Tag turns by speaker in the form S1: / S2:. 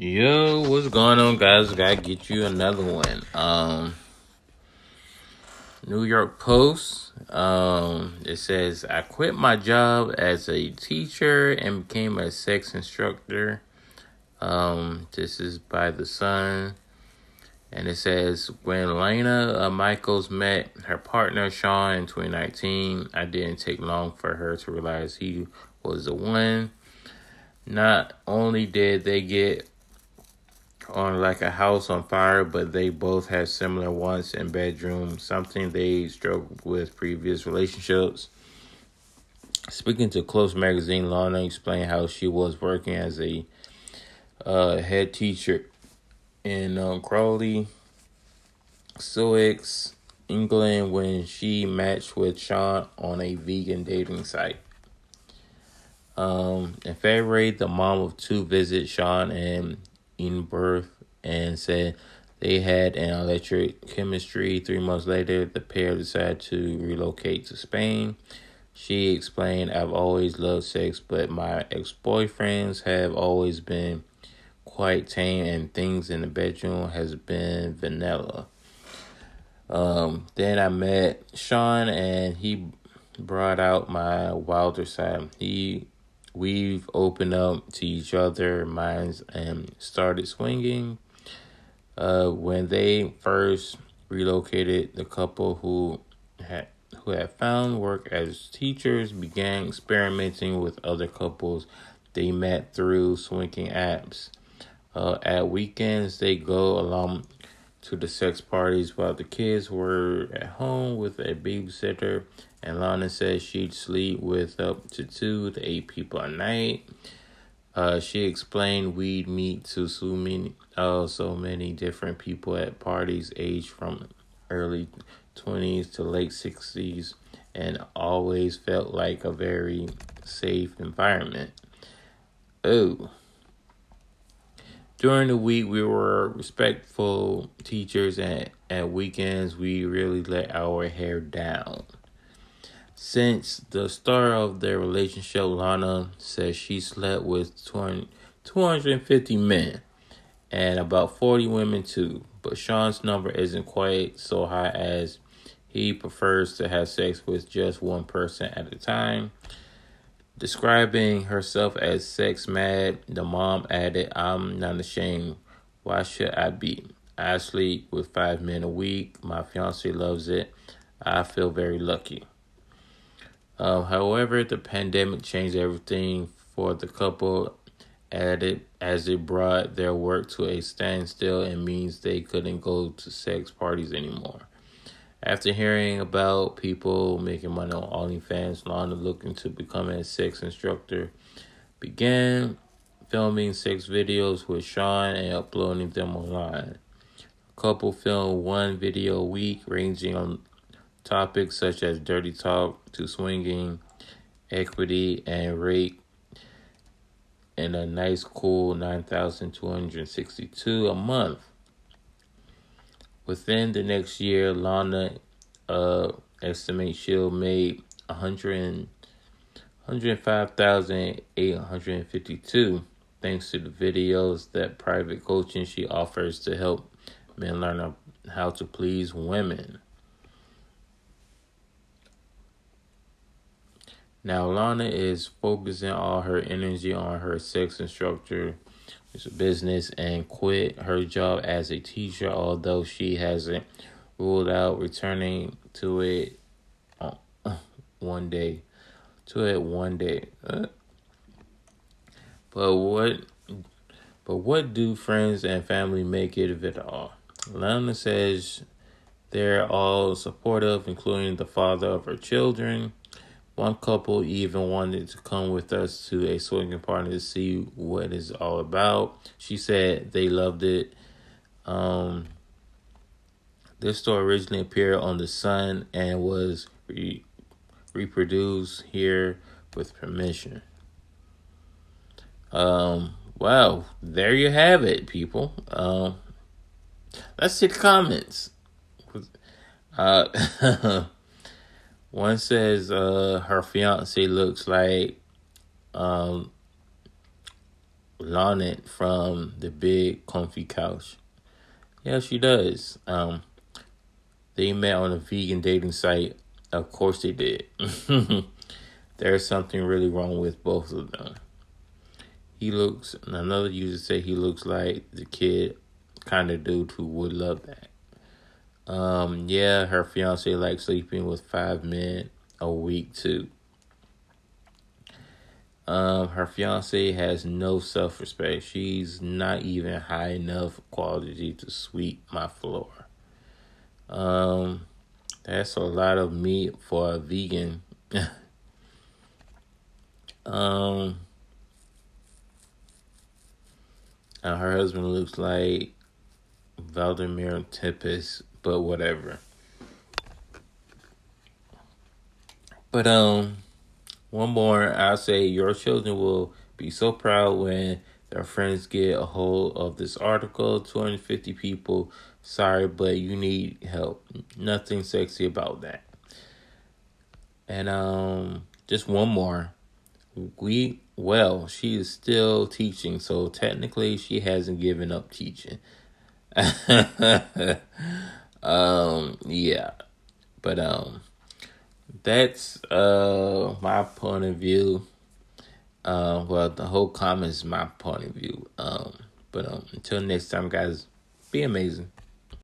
S1: Yo, what's going on, guys? Gotta get you another one. Um, New York Post. Um, it says I quit my job as a teacher and became a sex instructor. Um, this is by the Sun, and it says when Lena uh, Michaels met her partner Sean in 2019, I didn't take long for her to realize he was the one. Not only did they get on like a house on fire, but they both had similar wants in bedroom, something they struggled with previous relationships. Speaking to Close Magazine, Lana explained how she was working as a uh, head teacher in um, Crawley, Sussex, England, when she matched with Sean on a vegan dating site. Um, in February, the mom of two visited Sean and in Perth and said they had an electric chemistry. Three months later, the pair decided to relocate to Spain. She explained, I've always loved sex, but my ex boyfriends have always been quite tame, and things in the bedroom has been vanilla. Um, then I met Sean, and he brought out my wilder side. He we've opened up to each other minds and started swinging. Uh, when they first relocated, the couple who had who had found work as teachers began experimenting with other couples they met through swinging apps. Uh, at weekends, they go along to the sex parties while the kids were at home with a babysitter and Lana says she'd sleep with up to two to eight people a night. Uh, she explained we'd meet to so many, oh, so many different people at parties, aged from early 20s to late 60s, and always felt like a very safe environment. Oh. During the week, we were respectful teachers, and at weekends, we really let our hair down. Since the start of their relationship, Lana says she slept with 20, 250 men and about 40 women too. But Sean's number isn't quite so high as he prefers to have sex with just one person at a time. Describing herself as sex mad, the mom added, I'm not ashamed. Why should I be? I sleep with five men a week. My fiance loves it. I feel very lucky. Um, however, the pandemic changed everything for the couple added as it brought their work to a standstill and means they couldn't go to sex parties anymore. After hearing about people making money on OnlyFans, Lana looking to become a sex instructor began filming sex videos with Sean and uploading them online. Couple filmed one video a week, ranging on topics such as dirty talk to swinging, equity, and rape and a nice cool 9262 a month. Within the next year, Lana uh, estimates she'll make 100, 105,852 thanks to the videos that private coaching she offers to help men learn how to please women. Now Lana is focusing all her energy on her sex instructor business and quit her job as a teacher, although she hasn't ruled out returning to it uh, one day. To it one day. Uh, but what but what do friends and family make it of it all? Lana says they're all supportive, including the father of her children. One couple even wanted to come with us to a swinging party to see what it's all about. She said they loved it. Um, this story originally appeared on The Sun and was re- reproduced here with permission. Um, wow, there you have it, people. Um, let's see the comments. Uh, One says uh, her fiance looks like um, Loonette from the big comfy couch. Yeah, she does. Um, they met on a vegan dating site. Of course they did. There's something really wrong with both of them. He looks, another user said he looks like the kid kind of dude who would love that. Um, yeah, her fiance likes sleeping with five men a week too. Um, her fiance has no self respect. She's not even high enough quality to sweep my floor. Um, that's a lot of meat for a vegan. um, her husband looks like Vladimir Tempest, but whatever. But um one more, I'll say your children will be so proud when their friends get a hold of this article. 250 people. Sorry, but you need help. Nothing sexy about that. And um, just one more. We well, she is still teaching, so technically she hasn't given up teaching. um, yeah, but um, that's uh my point of view. Uh, well, the whole comment is my point of view. Um, but um, until next time, guys, be amazing.